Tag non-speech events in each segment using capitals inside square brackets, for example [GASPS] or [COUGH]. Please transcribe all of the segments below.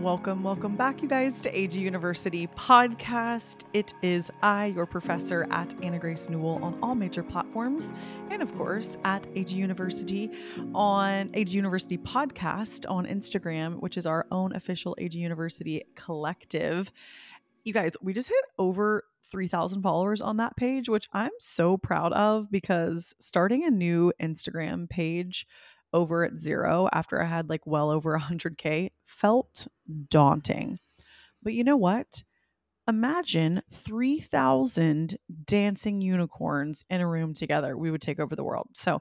Welcome, welcome back, you guys, to AG University podcast. It is I, your professor at Anna Grace Newell on all major platforms, and of course at AG University on AG University podcast on Instagram, which is our own official AG University collective. You guys, we just hit over 3,000 followers on that page, which I'm so proud of because starting a new Instagram page over at zero after I had like well over 100K felt daunting. But you know what? Imagine 3,000 dancing unicorns in a room together. We would take over the world. So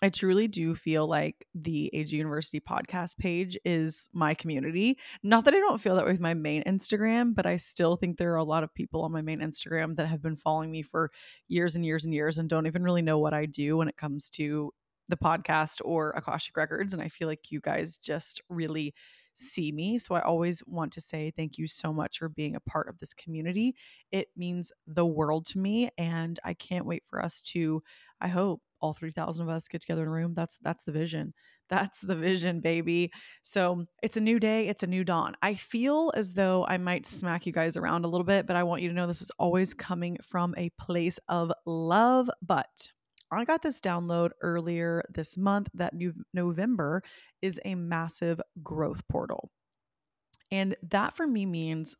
I truly do feel like the AG University podcast page is my community. Not that I don't feel that with my main Instagram, but I still think there are a lot of people on my main Instagram that have been following me for years and years and years and don't even really know what I do when it comes to the podcast or Akashic Records. And I feel like you guys just really see me. So I always want to say thank you so much for being a part of this community. It means the world to me. And I can't wait for us to, I hope, all 3000 of us get together in a room that's that's the vision [LAUGHS] that's the vision baby so it's a new day it's a new dawn i feel as though i might smack you guys around a little bit but i want you to know this is always coming from a place of love but I got this download earlier this month that new November is a massive growth portal. And that for me means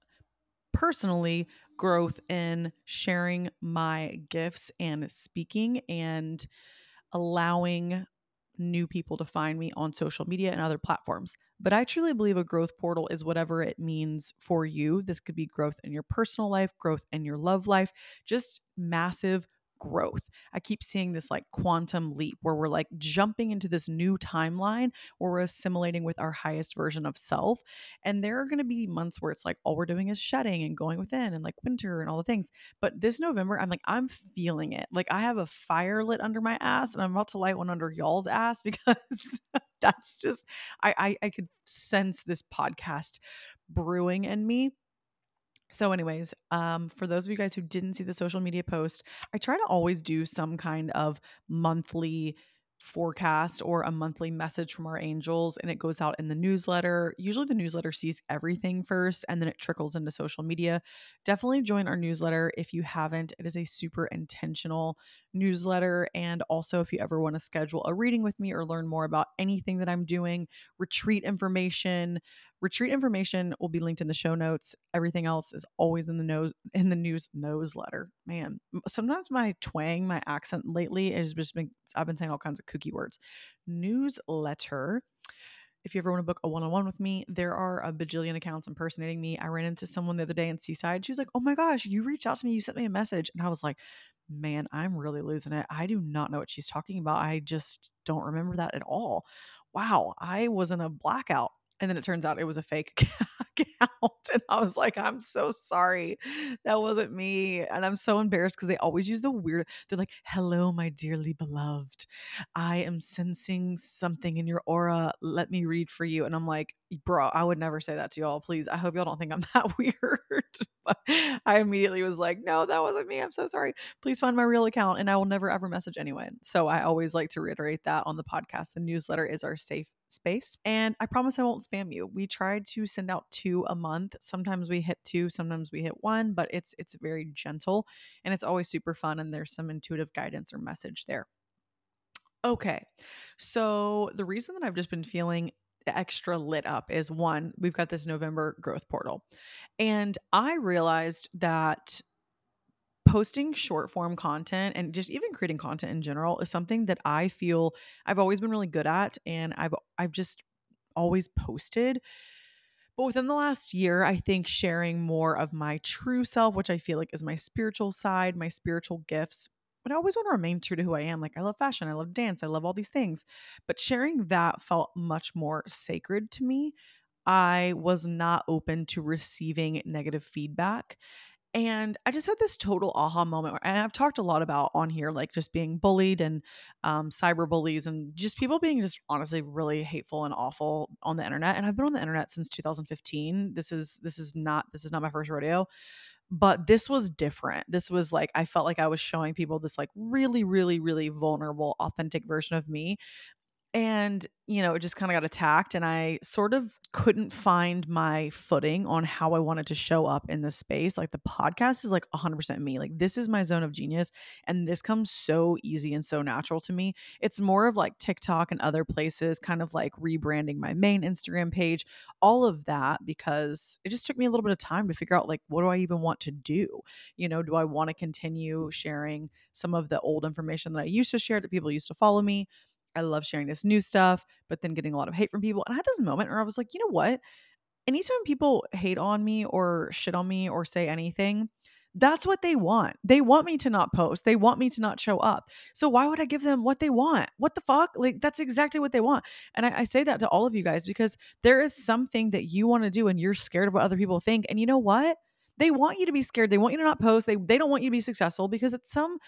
personally growth in sharing my gifts and speaking and allowing new people to find me on social media and other platforms. But I truly believe a growth portal is whatever it means for you. This could be growth in your personal life, growth in your love life, just massive growth. I keep seeing this like quantum leap where we're like jumping into this new timeline where we're assimilating with our highest version of self. And there are going to be months where it's like all we're doing is shedding and going within and like winter and all the things. But this November, I'm like, I'm feeling it. Like I have a fire lit under my ass and I'm about to light one under y'all's ass [LAUGHS] because that's just, I, I, I could sense this podcast brewing in me so, anyways, um, for those of you guys who didn't see the social media post, I try to always do some kind of monthly forecast or a monthly message from our angels and it goes out in the newsletter. Usually the newsletter sees everything first and then it trickles into social media. Definitely join our newsletter if you haven't. It is a super intentional newsletter and also if you ever want to schedule a reading with me or learn more about anything that I'm doing, retreat information, Retreat information will be linked in the show notes. Everything else is always in the nose in the news newsletter. Man, sometimes my twang, my accent lately has just been I've been saying all kinds of kooky words. Newsletter. If you ever want to book a one-on-one with me, there are a bajillion accounts impersonating me. I ran into someone the other day in Seaside. She was like, "Oh my gosh, you reached out to me. You sent me a message," and I was like, "Man, I'm really losing it. I do not know what she's talking about. I just don't remember that at all." Wow, I was in a blackout and then it turns out it was a fake. [LAUGHS] [LAUGHS] And I was like, I'm so sorry. That wasn't me. And I'm so embarrassed because they always use the weird, they're like, hello, my dearly beloved. I am sensing something in your aura. Let me read for you. And I'm like, bro, I would never say that to y'all. Please. I hope y'all don't think I'm [LAUGHS] that weird. I immediately was like, no, that wasn't me. I'm so sorry. Please find my real account. And I will never ever message anyone. So I always like to reiterate that on the podcast. The newsletter is our safe space. And I promise I won't spam you. We tried to send out two a month. Sometimes we hit two, sometimes we hit one, but it's it's very gentle and it's always super fun and there's some intuitive guidance or message there. Okay. So the reason that I've just been feeling extra lit up is one, we've got this November growth portal. And I realized that posting short form content and just even creating content in general is something that I feel I've always been really good at and I've I've just always posted but within the last year I think sharing more of my true self which I feel like is my spiritual side my spiritual gifts but I always want to remain true to who I am like I love fashion I love dance I love all these things but sharing that felt much more sacred to me I was not open to receiving negative feedback and I just had this total aha moment. Where, and I've talked a lot about on here, like just being bullied and um, cyber bullies and just people being just honestly really hateful and awful on the internet. And I've been on the internet since 2015. This is this is not this is not my first rodeo, but this was different. This was like I felt like I was showing people this like really really really vulnerable, authentic version of me. And you know it just kind of got attacked and i sort of couldn't find my footing on how i wanted to show up in this space like the podcast is like 100% me like this is my zone of genius and this comes so easy and so natural to me. It's more of like tiktok and other places kind of like rebranding my main instagram page all of that because it just took me a little bit of time to figure out like what do i even want to do? You know do i want to continue sharing some of the old information that i used to share that people used to follow me I love sharing this new stuff, but then getting a lot of hate from people. And I had this moment where I was like, you know what? Anytime people hate on me or shit on me or say anything, that's what they want. They want me to not post. They want me to not show up. So why would I give them what they want? What the fuck? Like that's exactly what they want. And I, I say that to all of you guys because there is something that you want to do and you're scared of what other people think. And you know what? They want you to be scared. They want you to not post. They they don't want you to be successful because it's some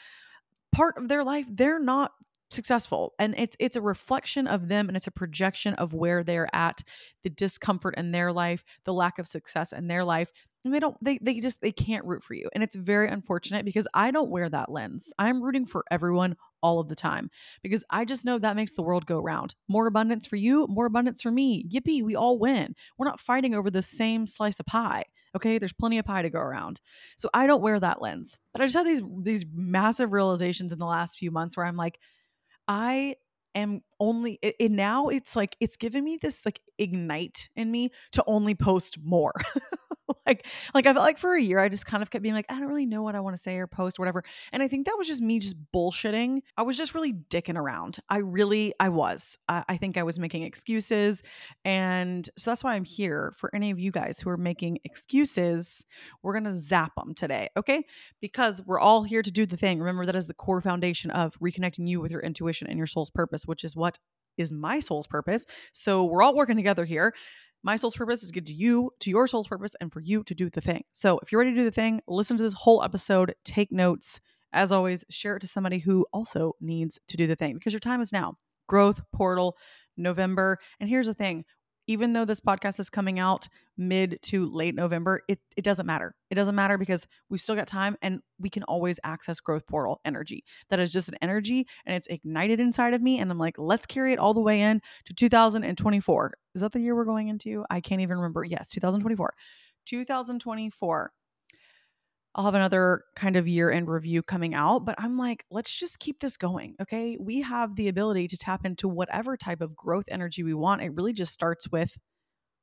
part of their life they're not successful and it's it's a reflection of them and it's a projection of where they're at the discomfort in their life the lack of success in their life and they don't they they just they can't root for you and it's very unfortunate because i don't wear that lens. I'm rooting for everyone all of the time because i just know that makes the world go round. More abundance for you more abundance for me. Yippee we all win. We're not fighting over the same slice of pie okay? There's plenty of pie to go around. So i don't wear that lens but i just had these these massive realizations in the last few months where i'm like I am only it, it, now it's like it's given me this like ignite in me to only post more [LAUGHS] [LAUGHS] like like I felt like for a year I just kind of kept being like I don't really know what I want to say or post or whatever. And I think that was just me just bullshitting. I was just really dicking around. I really I was. I, I think I was making excuses. And so that's why I'm here for any of you guys who are making excuses. We're gonna zap them today, okay? Because we're all here to do the thing. Remember that is the core foundation of reconnecting you with your intuition and your soul's purpose, which is what is my soul's purpose. So we're all working together here. My soul's purpose is good to you, to your soul's purpose, and for you to do the thing. So if you're ready to do the thing, listen to this whole episode, take notes. As always, share it to somebody who also needs to do the thing because your time is now. Growth portal, November. And here's the thing even though this podcast is coming out mid to late November, it, it doesn't matter. It doesn't matter because we've still got time and we can always access growth portal energy. That is just an energy and it's ignited inside of me. And I'm like, let's carry it all the way in to 2024. Is that the year we're going into? I can't even remember. Yes, 2024. 2024. I'll have another kind of year end review coming out, but I'm like, let's just keep this going. Okay. We have the ability to tap into whatever type of growth energy we want. It really just starts with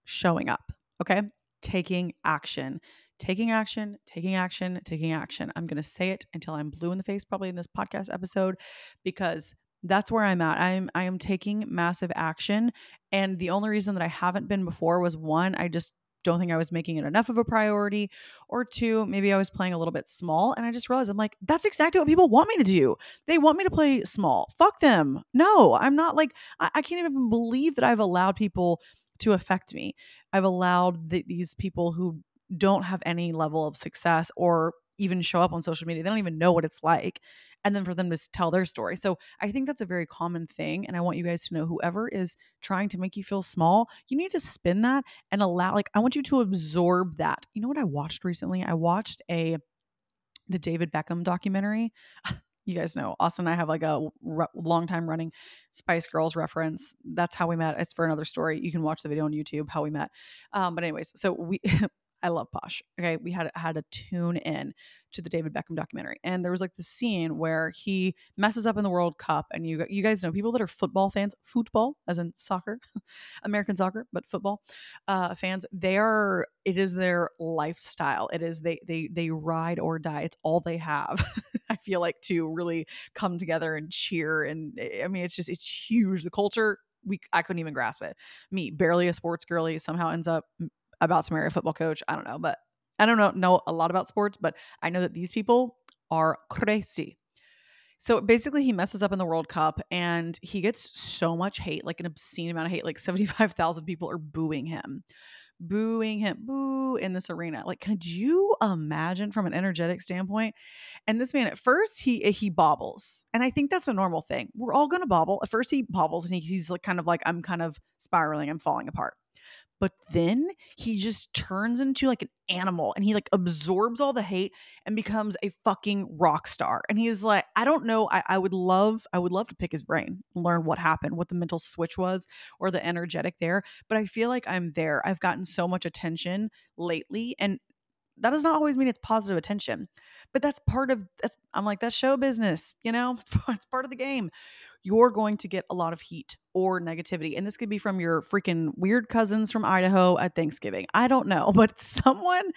showing up. Okay. Taking action, taking action, taking action, taking action. I'm going to say it until I'm blue in the face, probably in this podcast episode, because that's where I'm at. I'm I am taking massive action and the only reason that I haven't been before was one I just don't think I was making it enough of a priority. Or two, maybe I was playing a little bit small. And I just realized I'm like, that's exactly what people want me to do. They want me to play small. Fuck them. No, I'm not like, I, I can't even believe that I've allowed people to affect me. I've allowed the, these people who don't have any level of success or even show up on social media. They don't even know what it's like. And then for them to tell their story. So I think that's a very common thing. And I want you guys to know whoever is trying to make you feel small, you need to spin that and allow, like, I want you to absorb that. You know what I watched recently? I watched a, the David Beckham documentary. [LAUGHS] you guys know Austin and I have like a r- long time running Spice Girls reference. That's how we met. It's for another story. You can watch the video on YouTube how we met. Um, but anyways, so we [LAUGHS] I love Posh. Okay, we had had to tune in to the David Beckham documentary, and there was like the scene where he messes up in the World Cup, and you you guys know people that are football fans, football as in soccer, [LAUGHS] American soccer, but football uh, fans. They are. It is their lifestyle. It is they they they ride or die. It's all they have. [LAUGHS] I feel like to really come together and cheer, and eh, I mean it's just it's huge. The culture we I couldn't even grasp it. Me, barely a sports girly, somehow ends up about to marry a football coach. I don't know, but I don't know, know a lot about sports, but I know that these people are crazy. So basically, he messes up in the World Cup and he gets so much hate, like an obscene amount of hate. Like [LAUGHS] 75,000 people are booing him, booing him, boo in this arena. Like, could you imagine from an energetic standpoint? And this man, at first, he he bobbles, and I think that's a normal thing. We're all gonna bobble. At first, he bobbles and he, he's like kind of like, I'm kind of spiraling, I'm falling apart. But then he just turns into like an animal and he like absorbs all the hate and becomes a fucking rock star. And he's like, I don't know. I, I would love, I would love to pick his brain, learn what happened, what the mental switch was or the energetic there. But I feel like I'm there. I've gotten so much attention lately. And that does not always mean it's positive attention, but that's part of that's I'm like that's show business, you know? [LAUGHS] It's part of the game you're going to get a lot of heat or negativity. And this could be from your freaking weird cousins from Idaho at Thanksgiving. I don't know, [LAUGHS] but someone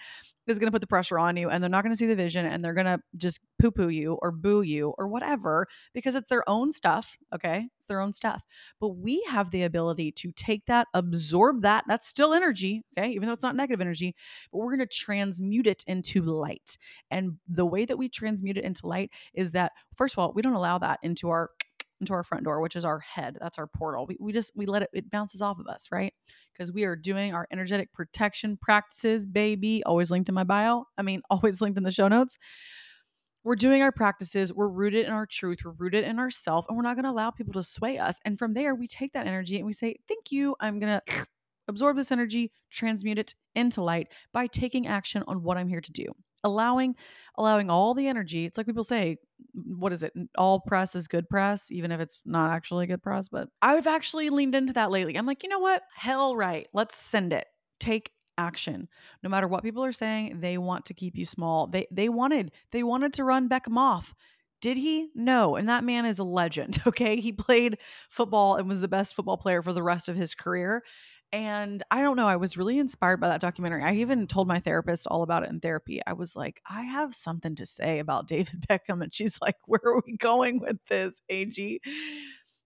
is going to put the pressure on you and they're not going to see the vision and they're going to just poo poo you or boo you or whatever because it's their own stuff. Okay. It's their own stuff. But we have the ability to take that, absorb that. That's still energy. Okay. Even though it's not negative energy, but we're going to transmute it into light. And the way that we transmute it into light is that, first of all, we don't allow that into our into our front door, which is our head. That's our portal. We, we just, we let it, it bounces off of us, right? Because we are doing our energetic protection practices, baby. Always linked in my bio. I mean, [LAUGHS] always linked in the show notes. We're doing our practices. We're rooted in our truth. We're rooted in ourself, and we're not going to allow people to sway us. And from there, we take that energy and we say, Thank you. I'm going [LAUGHS] to absorb this energy, transmute it into light by taking action on what I'm here to do allowing allowing all the energy it's like people say what is it all press is good press even if it's not actually good press but i've actually leaned into that lately i'm like you know what hell right let's send it take action no matter what people are saying they want to keep you small they they wanted they wanted to run beckham off did he? No. And that man is a legend. [LAUGHS] Okay. He played football and was the best football player for the rest of his career. And I don't know, I was really inspired by that documentary. I even told my therapist all about it in therapy. I was like, I have something to say about [LAUGHS] David Beckham. And she's like, Where are we going with this, AG?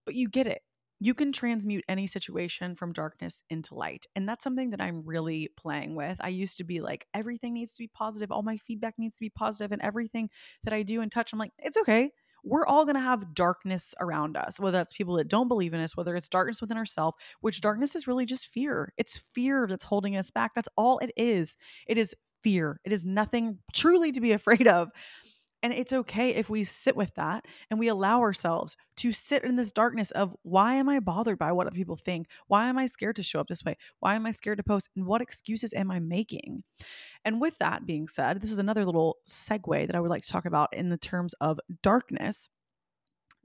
But you get it. You can transmute any situation from darkness into light. And that's something that I'm really playing with. I used to be like, everything needs to be positive. All my feedback needs to be positive, and everything that I do and touch, I'm like, it's okay we're all going to have darkness around us, whether that's people that don't believe in us, whether it's darkness within ourselves, which darkness is really just fear. It's fear that's holding us back. That's all it is. It is fear. It is nothing truly to be [LAUGHS] afraid of. And it's okay if we sit with that and we allow ourselves to sit in this darkness of why am I bothered by what people think? Why am I scared to show up this way? Why am I scared to post? And what excuses am I making? And with that being said, this is another little segue that I would like to talk about in the terms of darkness.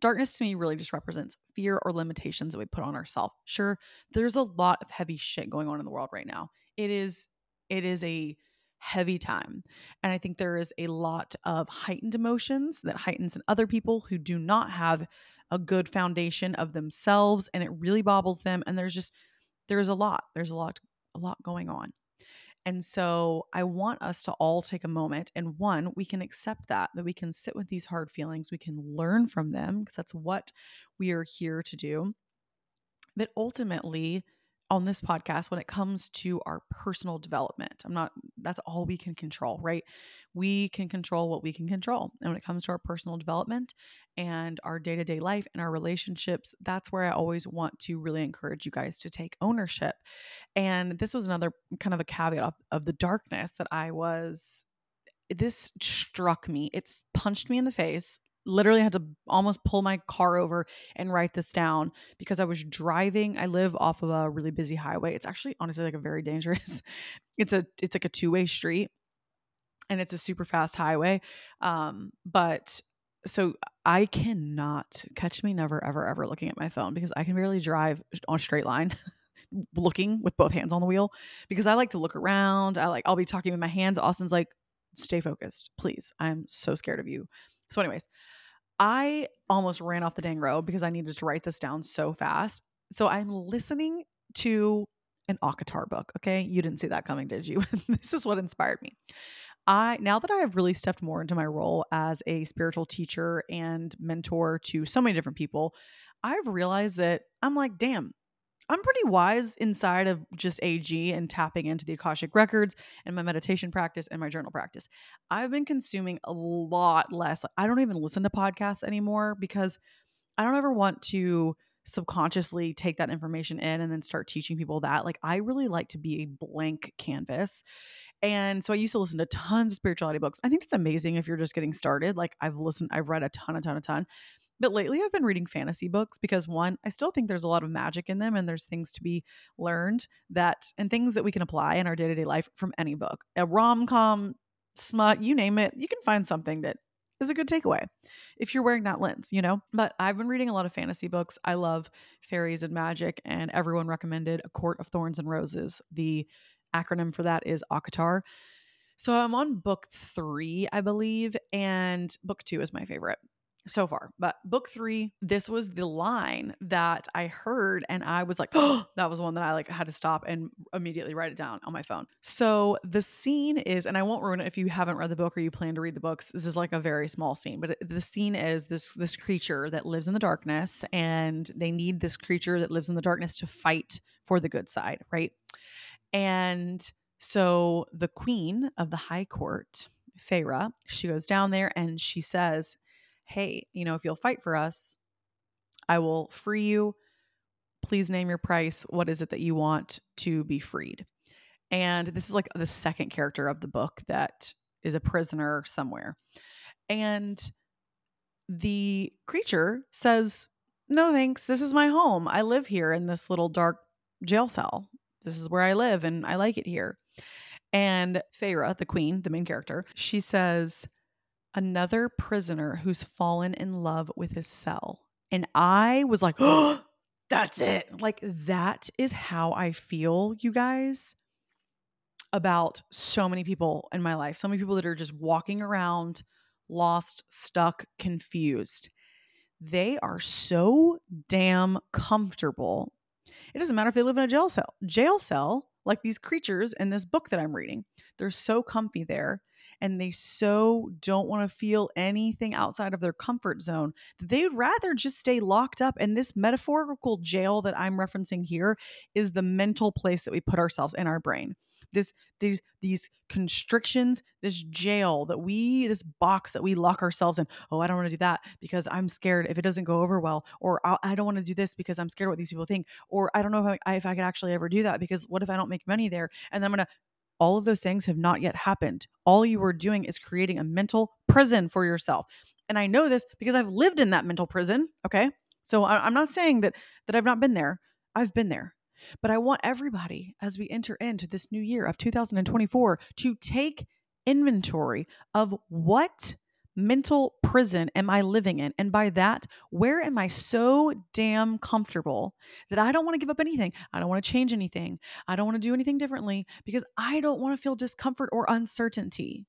Darkness to me really just represents fear or limitations that we put on ourselves. Sure, there's a lot of heavy shit going on in the world right now. It is it is a heavy time. And I think there is a lot of heightened emotions that heightens in other people who do not have a good foundation of themselves and it really bobbles them and there's just there's a lot. There's a lot a lot going on. And so I want us to all take a moment and one, we can accept that that we can sit with these hard feelings, we can learn from them because that's what we are here to do. But ultimately, on this podcast when it comes to our personal development. I'm not, that's all we can control, right? We can control what we can control. And when it comes to our personal development and our day to day life and our relationships, that's where I always want to really encourage you guys to take ownership. And this was another kind of a caveat of, of the darkness that I was this struck me. It's punched me in the face literally had to almost pull my car over and write this down because I was driving. I live off of a really busy highway. It's actually honestly like a very [LAUGHS] dangerous. It's a it's like a two-way street and it's a super fast highway. Um but so I cannot catch me never ever ever looking at my phone because I can barely drive on a straight line. [LAUGHS] looking with both hands on the wheel because I like to look around. I like I'll be talking with my hands. Austin's like, stay focused, please. I'm so scared of you. So, anyways, I almost ran off the dang road because I needed to write this down so fast. So I'm listening to an ACOTAR book. Okay. You didn't see that coming, did you? [LAUGHS] this is what inspired me. I now that I have really stepped more into my role as a spiritual teacher and mentor to so many different people, I've realized that I'm like, damn, I'm pretty wise inside of just AG and tapping into the Akashic records and my meditation practice and my journal practice. I've been consuming a lot less. I don't even listen to podcasts anymore because I don't ever want to subconsciously take that information in and then start teaching people that. Like, I really like to be a blank canvas. And so I used to listen to tons of spirituality books. I think it's amazing if you're just getting started. Like, I've listened, I've read a ton, a ton, a ton But lately I've been reading fantasy books because one, I still think there's a lot of magic in them and there's things to be learned that and things that we can apply in our day-to-day life from any book. A rom-com, smut, you name it, you can find something that is a good takeaway if you're wearing that lens, you know? But I've been reading a lot of fantasy books. I love fairies and magic, and everyone recommended A Court of Thorns and Roses. The acronym for that is ACOTAR. So I'm on book three, I believe, and book two is my favorite so far. But book three, this was the line that I heard, and I was like, oh, [GASPS] [GASPS] that was one that I like had to stop and immediately write it down on my phone. So the scene is, and I won't ruin it if you haven't read the book or you plan to read the books. This is like a very small scene, but the scene is this this creature that lives in the darkness, and they need this creature that lives in the darkness to fight for the good side, right? And so the queen of the high court, Feyre, she goes down there and she says, hey, you know, if you'll fight for us, I will free you. Please name your price. What is it that you want to be freed? And this is like the second character of the book that is a prisoner somewhere. And the creature says, No, thanks. This is my home. I live here in this little dark jail cell. This is where I live and I like it here. And Feyre, the queen, the main character, she says, another prisoner who's fallen in love with his cell. And I was like, oh, [GASPS] that's it. Like, that is how I feel, you guys, about so many people in my life. So many people that are just walking around lost, stuck, confused. They are so damn comfortable. It doesn't matter if they live in a jail cell. Jail cell, like these creatures in this book that I'm reading, they're so comfy there and they so don't want to feel anything outside of their comfort zone that they would rather just stay locked up. And this metaphorical jail that I'm referencing here is the mental place that we put ourselves in our brain. This these these constrictions, this jail that we this box that we lock ourselves in. Oh, I don't want to do that because I'm scared if it doesn't go over well, or I don't want to do this because I'm scared what these people think, or I don't know if I, if I could actually ever do that because what if I don't make money there and then I'm gonna all of those things have not yet happened. All you are doing is creating a mental prison for yourself. And I know this because I've lived in that mental prison. Okay. So I'm not saying that that I've not been there. I've been there. But I want everybody as we enter into this new year of 2024 to take inventory of what mental prison am I living in? And by that, where am I so damn comfortable that I don't want to give up anything? I don't want to change anything. I don't want to do anything differently because I don't want to feel discomfort or uncertainty.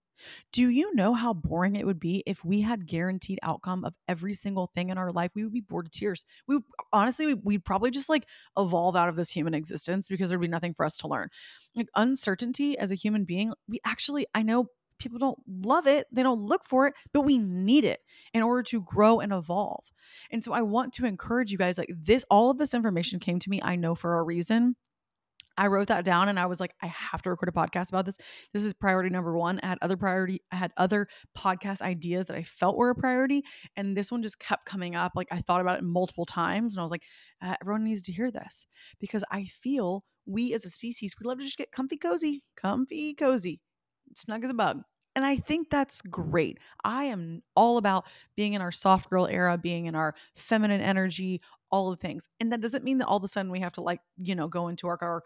Do you know how boring it would be if we had guaranteed outcome of every single thing in our life? We would be bored to tears. We would, honestly, we'd probably just like evolve out of this human existence because there'd be nothing for us to learn. Like uncertainty as a human being, we actually, I know people don't love it, they don't look for it, but we need it in order to grow and evolve. And so I want to encourage you guys like this all of this information came to me I know for a reason. I wrote that down and I was like, I have to record a podcast about this. This is priority number one. I had other priority, I had other podcast ideas that I felt were a priority. And this one just kept coming up. Like I thought about it multiple times and I was like, uh, everyone needs to hear this because I feel we as a species, we love to just get comfy cozy, comfy cozy, snug as a bug. And I think that's great. I am all about being in our soft girl era, being in our feminine energy, all the things. And that doesn't mean that all of a sudden we have to like, you know, go into our our,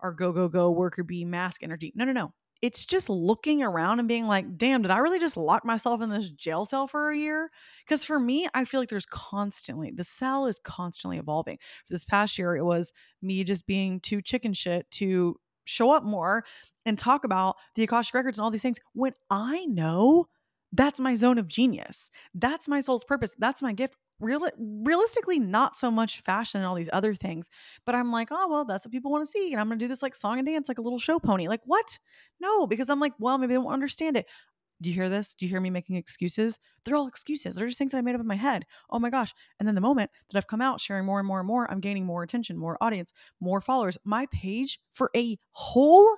our go go go worker bee mask energy. No, no, no. It's just looking around and being like, damn, did I really just lock myself in this jail cell for a year? Because for me, I feel like there's constantly, the cell is constantly evolving. For this past year, it was me just being too chicken shit to show up more and talk about the Akashic Records and all these things when I know that's my zone of genius. That's my soul's purpose. That's my gift. Real, realistically, not so much fashion and all these other things, but I'm like, oh, well, that's what people want to see. And I'm going to do this like song and dance, like a little show pony. Like, what? No, because I'm like, well, maybe they won't understand it. Do you hear this? Do you hear me making excuses? They're all excuses. They're just things that I made up in my head. Oh my gosh. And then the moment that I've come out sharing more and more and more, I'm gaining more attention, more audience, more followers. My page for a whole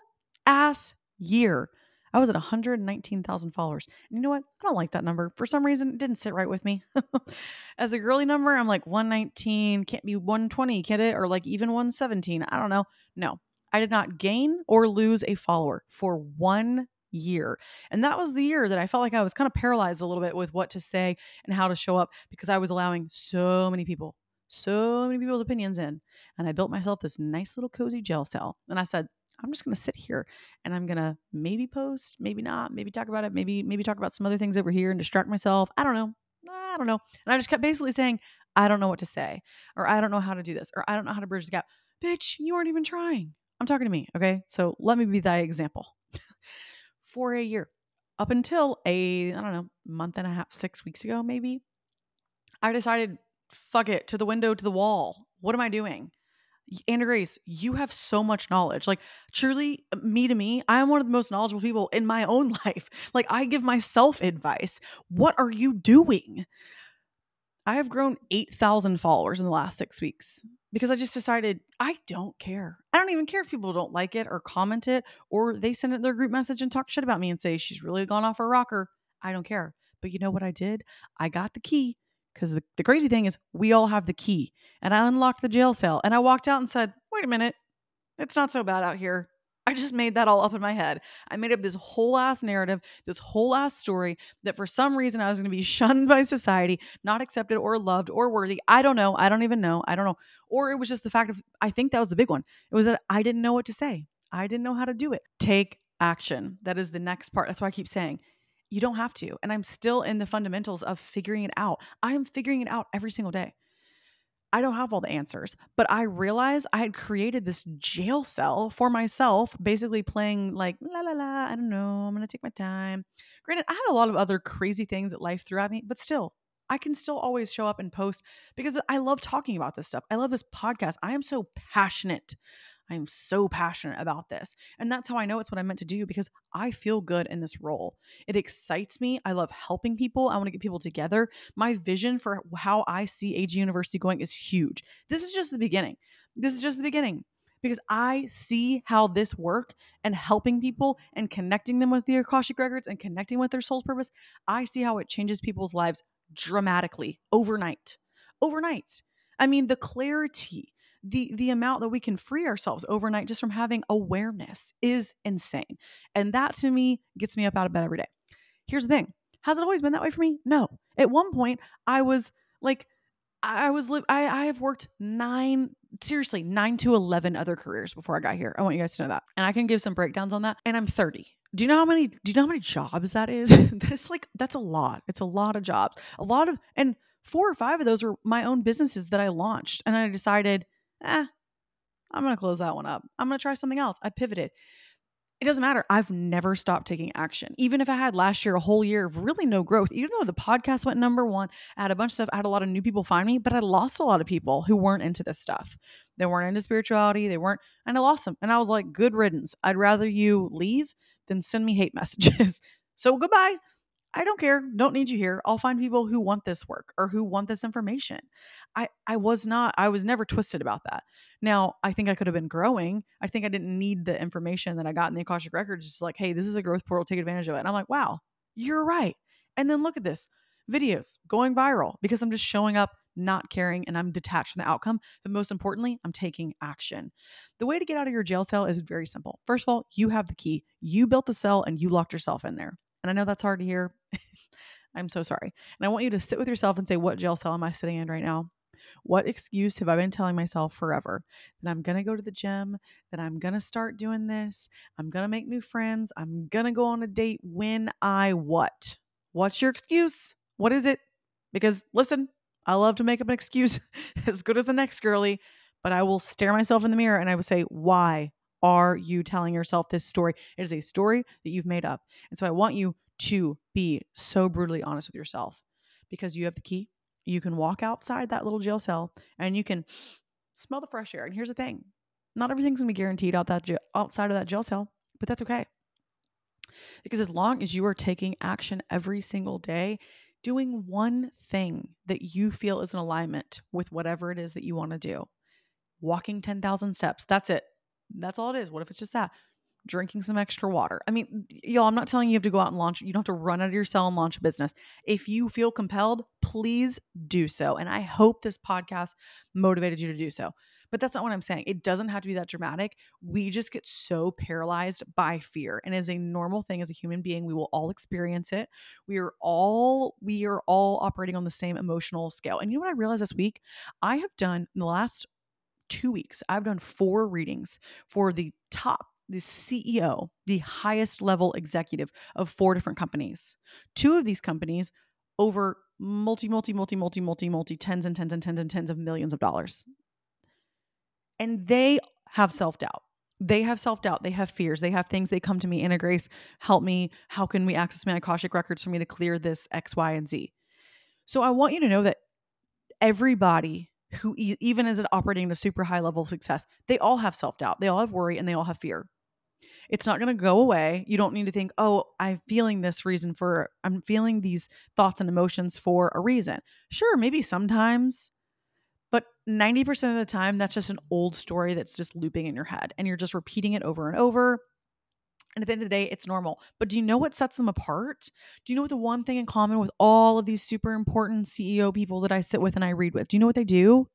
ass year, I was at 119,000 followers. And you know what? I don't like that number. For some reason, it didn't sit right with me. [LAUGHS] As a girly number, I'm like 119, can't be 120, can it? Or like even 117. I don't know. No, I did not gain or lose a follower for one year. And that was the year that I felt like I was kind of paralyzed a little bit with what to say and how to show up because I was allowing so many people, so many people's opinions in. And I built myself this nice little cozy jail cell. And I said, I'm just going to sit here and I'm going to maybe post, maybe not, maybe talk about it, maybe maybe talk about some other things over here and distract myself. I don't know. I don't know. And I just kept basically saying, I don't know what to say or I don't know how to do this or I don't know how to bridge the gap. Bitch, you aren't even trying. I'm talking to me, okay? So let me be thy example. For a year, up until a I don't know, month and a half, 6 weeks ago maybe, I decided fuck it, to the window to the wall. What am I doing? Anna Grace, you have so much knowledge. Like, truly, uh, me to me, I'm one of the most knowledgeable people in my own [LAUGHS] life. Like, I give myself advice. What are you doing? I have grown 8,000 followers in the last six weeks because I just decided I don't care. I don't even care if people don't like it or comment it or they send it their group message and talk shit about me and say she's really gone off her rocker. I don't care. But you know what I did? I got the key because the, the crazy thing is we all have the key and I unlocked the jail cell and I walked out and said, wait a minute, it's not so bad out here. I just made that all up in my head. I made up this whole ass narrative, this whole ass story that for some reason I was going to be [LAUGHS] shunned by society, not accepted or loved or worthy. I don't know. I don't even know. I don't know. Or it was just the fact of, I think that was the big one. It was that I didn't know what to say. I didn't know how to do it. Take action. That is the next part. That's why I keep saying you don't have to. And I'm still in the fundamentals of figuring it out. I am figuring it out every single day. I don't have all the answers, but I realized I had created this jail cell for myself, basically playing like la la la. I don't know. I'm gonna take my time. Granted, I had a lot of other crazy things that life threw at me, but still, I can still always show up and post because I love talking about this stuff. I love this podcast. I am so passionate I am so passionate about this. And that's how I know it's what I'm meant to do because I feel good in this role. It excites me. I love helping people. I want to get people together. My vision for how I see AG University going is huge. This is just the beginning. This is just the beginning because I see how this work and helping people and connecting them with the Akashic records and connecting with their soul's purpose. I see how it changes people's lives dramatically overnight. Overnight. I mean, the clarity, the the amount that we can free ourselves overnight just from having awareness is insane. And that to me gets me up out of bed every day. Here's the thing. Has it always been that way for me? No. At one point, I was like I was li- I I have worked 9 seriously 9 to 11 other careers before I got here. I want you guys to know that. And I can give some breakdowns on that. And I'm 30. Do you know how many do you know how many jobs that is? [LAUGHS] that's like that's a lot. It's a lot of jobs. A lot of and four or five of those were my own businesses that I launched and I decided eh, I'm going to close that one up. I'm going to try something else. I pivoted. It doesn't matter. I've never stopped taking action. Even if I had last year a whole year of really no growth, even though the podcast went number one, I had a bunch of stuff, I had a lot of new people find me, but I lost a lot of people who weren't into this stuff. They weren't into spirituality. They weren't, and I lost them. And I was like, good riddance. I'd rather you leave than send me hate messages. [LAUGHS] so goodbye. I don't care. Don't need you here. I'll find people who want this work or who want this information. I I was not I was never twisted about that. Now, I think I could have been growing. I think I didn't need the information that I got in the Akashic Records just like, "Hey, this is a growth portal, take advantage of it." And I'm like, "Wow, you're right." And then look at this. Videos going viral because I'm just showing up not caring and I'm detached from the outcome. But most importantly, I'm taking action. The way to get out of your jail cell is very simple. First of all, you have the key. You built the cell and you locked yourself in there. And I know that's hard to hear. [LAUGHS] I'm so sorry. And I want you to sit with yourself and say, what jail cell am I sitting in right now? What excuse have I been telling myself forever? That I'm going to go to the gym, that I'm going to start doing this, I'm going to make new friends, I'm going to go on a date when I what? What's your excuse? What is it? Because listen, I love to make up an excuse [LAUGHS] as good as the next girly, but I will stare myself in the mirror and I will say, why are you telling yourself this story? It is a story that you've made up. And so I want you to be so brutally honest with yourself because you have the key. You can walk outside that little jail cell and you can smell the fresh air. And here's the thing not everything's going to be guaranteed out that outside of that jail cell, but that's okay. Because as long as you are taking action every single day, doing one thing that you feel is in alignment with whatever it is that you want to do, walking 10,000 steps, that's it. That's all it is. What if it's just that? Drinking some extra water. I mean, y'all, I'm not telling you you have to go out and launch, you don't have to run out of your cell and launch a business. If you feel compelled, please do so. And I hope this podcast motivated you to do so. But that's not what I'm saying. It doesn't have to be that dramatic. We just get so paralyzed by fear. And as a normal thing as a human being, we will all experience it. We are all we are all operating on the same emotional scale. And you know what I realized this week? I have done in the last 2 weeks, I've done 4 readings for the top the CEO, the highest level executive of four different companies. Two of these companies over multi, multi, multi, multi, multi, multi, tens and tens and tens and tens of millions of dollars and they have self doubt. They have self doubt. They have fears. They have things. They come to me, Anna Grace, help me. How can we access my Akashic records for me to clear this X, Y, and Z? So I want you to know that everybody who even is operating at a super high level of success, they all have self doubt. They all have worry and they all have fear. It's not going to go away. You don't need to think, oh, I'm feeling this reason for, I'm feeling these thoughts and emotions for a reason. Sure, maybe sometimes but 90% of the time, that's just an old story that's just looping in your head and you're just repeating it over and over. And at the end of the day, it's normal. But do you know what sets them apart? Do you know what the one thing in common with all of these super important CEO people that I sit with and I read with? Do you know what they do?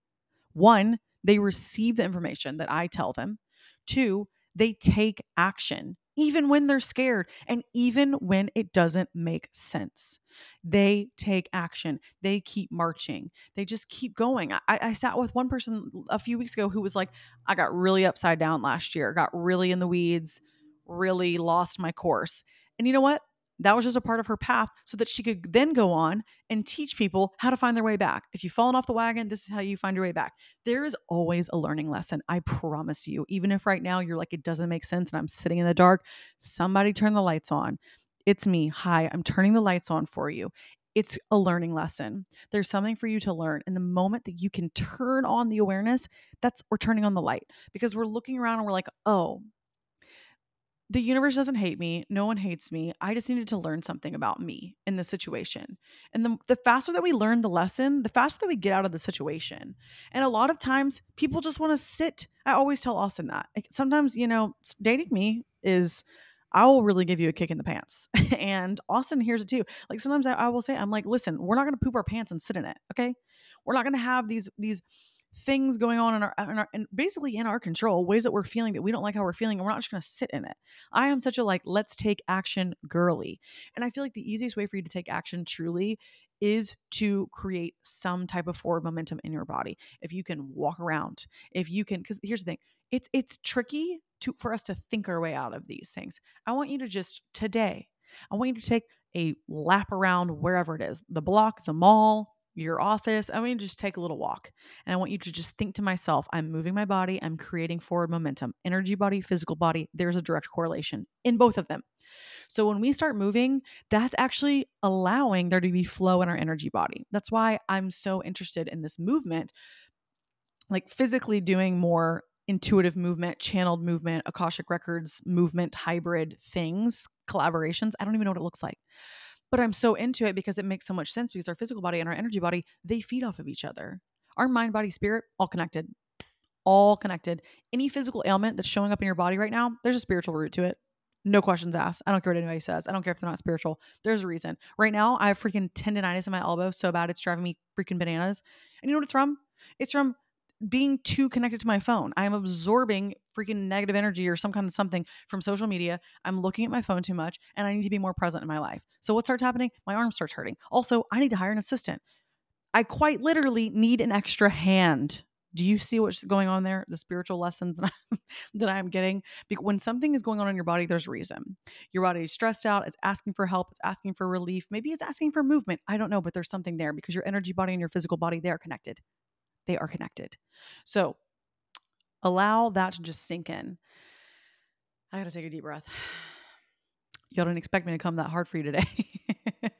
One, they receive the information that I tell them. Two, they take action even when they're scared and even when it doesn't make sense. They take action. They keep marching. They just keep going. I, I, sat with one person a few weeks ago who was like, I got really upside down last year, got really in the weeds, really lost my course. And you know what? That was just a part of her path so that she could then go on and teach people how to find their way back. If you've fallen off the wagon, this is how you find your way back. There is always a learning lesson. I promise you. Even if right now you're like, it doesn't make sense and I'm sitting in the dark, somebody turn the lights on. It's me. Hi, I'm turning the lights on for you. It's a learning lesson. There's something for you to learn. And the moment that you can turn on the awareness, that's we're turning on the light because we're looking around and we're like, oh, the universe doesn't hate me. No one hates me. I just needed to learn something about me in the situation. And the, the faster that we learn the lesson, the faster that we get out of the situation. And a lot of times people just want to sit. I always tell Austin that. Like sometimes, you know, dating me is, I will really give you a kick in the pants. [LAUGHS] and Austin hears it too. Like sometimes I, I will say, I'm like, listen, we're not going to poop our pants and sit in it. Okay. We're not going to have these, these, things going on in our, in our and basically in our control ways that we're feeling that we don't like how we're feeling and we're not just going to sit in it. I am such a like let's take action girly and i feel like the easiest way for you to take action truly is to create some type of forward momentum in your body. If you can walk around if you can because here's the thing it's it's tricky to for us to think our way out of these things. I want you to just today i want you to take a lap around wherever it is the block the mall your office. I mean, just take a little walk. And I want you to just think to myself, I'm moving my body, I'm creating forward momentum. Energy body, physical body, there's a direct correlation in both of them. So when we start moving, that's actually allowing there to be flow in our energy body. That's why I'm so interested in this movement, like physically doing more intuitive movement, channeled movement, Akashic Records movement, hybrid things, collaborations. I don't even know what it looks like but I'm so into it because it makes so much sense because our physical body and our energy body, they feed off of each other. Our mind, body, spirit, all connected. All connected. Any physical ailment that's showing up in your body right now, there's a spiritual root to it. No questions asked. I don't care what anybody says. I don't care if they're not spiritual. There's a reason. Right now, I have freaking tendonitis in my elbow so bad it's driving me freaking bananas. And you know what it's from? It's from being too connected to my phone. I am absorbing freaking negative energy or some kind of something from social media. I'm looking at my phone too much and I need to be more present in my life. So what starts happening? My arm starts hurting. Also, I need to hire an assistant. I quite literally need an extra hand. Do you see what's going on there? The spiritual lessons [LAUGHS] that I'm getting. Because when something is going on in your body, there's a reason. Your body is stressed out. It's asking for help. It's asking for relief. Maybe it's asking for movement. I don't know, but there's something there because your energy body and your physical body, they are connected they are connected. So allow that to just sink in. I got to take a deep breath. [SIGHS] Y'all didn't expect me to come that hard for you today. [LAUGHS]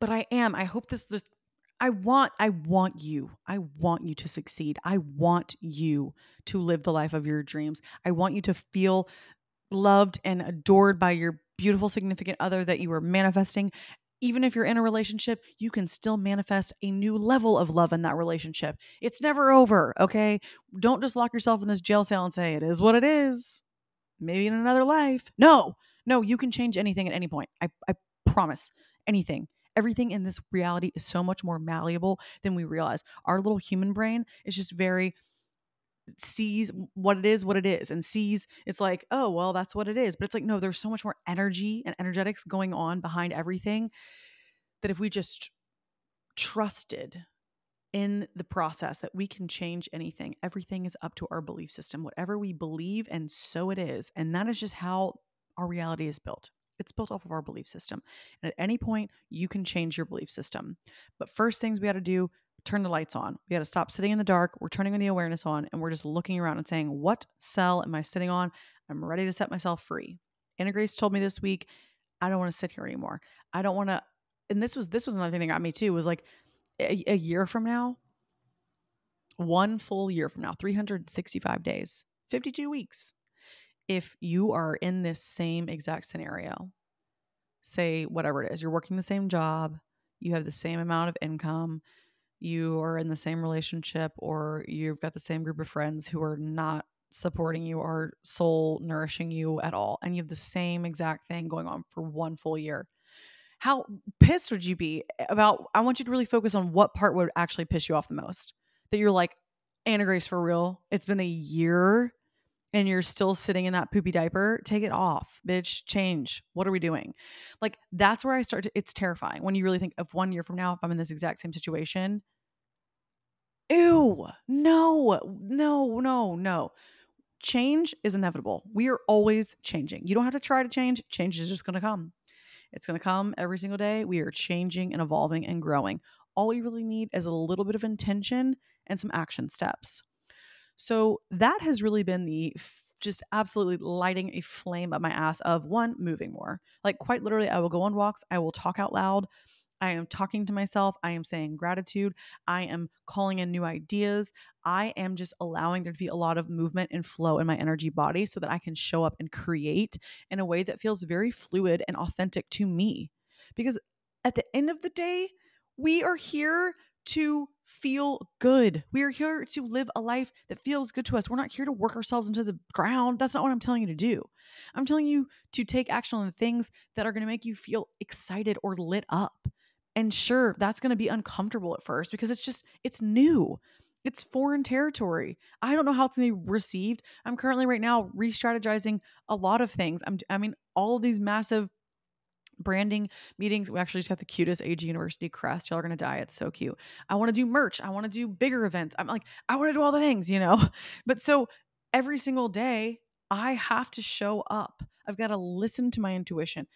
but I am. I hope this just I want I want you. I want you to succeed. I want you to live the life of your dreams. I want you to feel loved and adored by your beautiful significant other that you are manifesting even if you're in a relationship, you can still manifest a new level of love in that relationship. It's never over, okay? Don't just lock yourself in this jail cell and say, it is what it is. maybe in another life. No, no, you can change anything at any point. I, I promise. Anything. Everything in this reality is so much more malleable than we realize. Our little human brain is just very sees what it is what it is and sees it's like oh well that's what it is. But it's like no there's so much more energy and energetics going on behind everything that if we just trusted in the process that we can change anything everything is up to our belief system whatever we believe and so it is and that is just how our reality is built. It's built off of our belief system and at any point you can change your belief system. But first things we got to do turn the lights on. We got to stop sitting in the dark. We're turning on the awareness on and we're just looking around and saying, What cell am I sitting on? I'm ready to set myself free. Anna Grace told me this week, I don't want to sit here anymore. I don't want to. And this was this was another thing that got me too. Was like a, a year from now, one full year from now, 365 days, 52 weeks. If you are in this same exact scenario, say whatever it is, you're working the same job, you have the same amount of income, you are in the same relationship or you've got the same group of friends who are not supporting you or soul nourishing you at all and you have the same exact thing going on for one full year how pissed would you be about i want you to really focus on what part would actually piss you off the most that you're like anna grace for real? It's been a year and you're still sitting in that poopy diaper, take it off, bitch. Change. What are we doing? Like that's where I start to it's terrifying when you really think of one year from now, if I'm in this exact same situation. Ew, no, no, no, no. Change is inevitable. We are always changing. You don't have to try to change, change is just gonna come. It's gonna come every single day. We are changing and evolving and growing. All we really need is a little bit of intention and some action steps. So that has really been the f- just absolutely lighting a flame up my ass of one, moving more. Like quite literally, I will go on walks, I will talk out loud. I am talking to myself. I am saying gratitude. I am calling in new ideas. I am just allowing there to be a lot of movement and flow in my energy body so that I can show up and create in a way that feels very fluid and authentic to me. Because at the end of the day, we are here to feel good. We are here to live a life that feels good to us. We're not here to work ourselves into the ground. That's not what I'm telling you to do. I'm telling you to take action on the things that are going to make you feel excited or lit up. And sure, that's going to be uncomfortable at first because it's just, it's new. It's foreign territory. I don't know how it's going to be received. I'm currently right now re strategizing a lot of things. I'm, I mean, all of these massive branding meetings. We actually just got the cutest AG University crest. Y'all are gonna die. It's so cute. I want to do merch. I want to do bigger events. I'm like, I want to do all the things, you know. [LAUGHS] But so every single day, I have to show up. I've got to listen to my intuition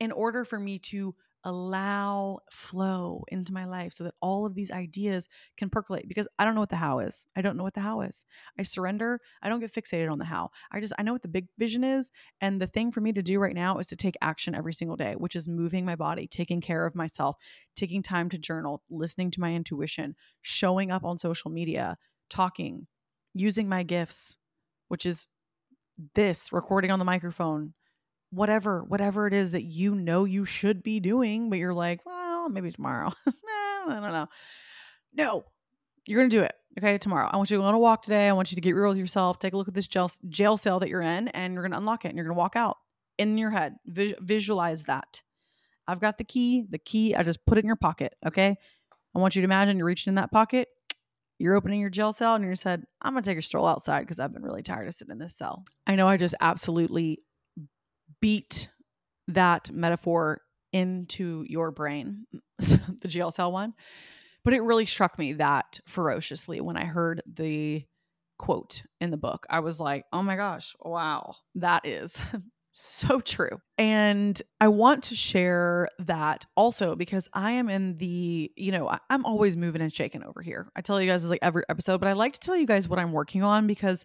in order for me to allow flow into my life so that all of these ideas can percolate because I don't know what the how is. I don't know what the how is. I surrender. I don't get fixated on the how. I just I know what the big vision is and the thing for me to do right now is to take action every single day, which is moving my body, taking care of myself, taking time to journal, listening to my intuition, showing up on social media, talking, using my gifts, which is this recording on the microphone, whatever whatever it is that you know you should be doing but you're like well maybe tomorrow. I don't know no you're gonna do it okay tomorrow. I want you to go on a walk today. I want you to get real with yourself. Take a look at this jail, jail cell that you're in and you're gonna unlock it and you're gonna walk out in your head. Vis- visualize that. I've got the key. The key i just put it in your pocket okay? I want you to imagine you're reaching in that pocket you're opening your jail cell and you said i'm gonna take a stroll outside because i've been really tired of sitting in this cell. I know i just absolutely beat that metaphor into your brain, [LAUGHS] the jail cell one. But it really struck me that ferociously when I heard the quote in the book. I was like, oh my gosh, wow, that is [LAUGHS] so true. And I want to share that also because I am in the, you know, I'm always moving and shaking over here. I tell you guys this like every episode, but I like to tell you guys what I'm working on because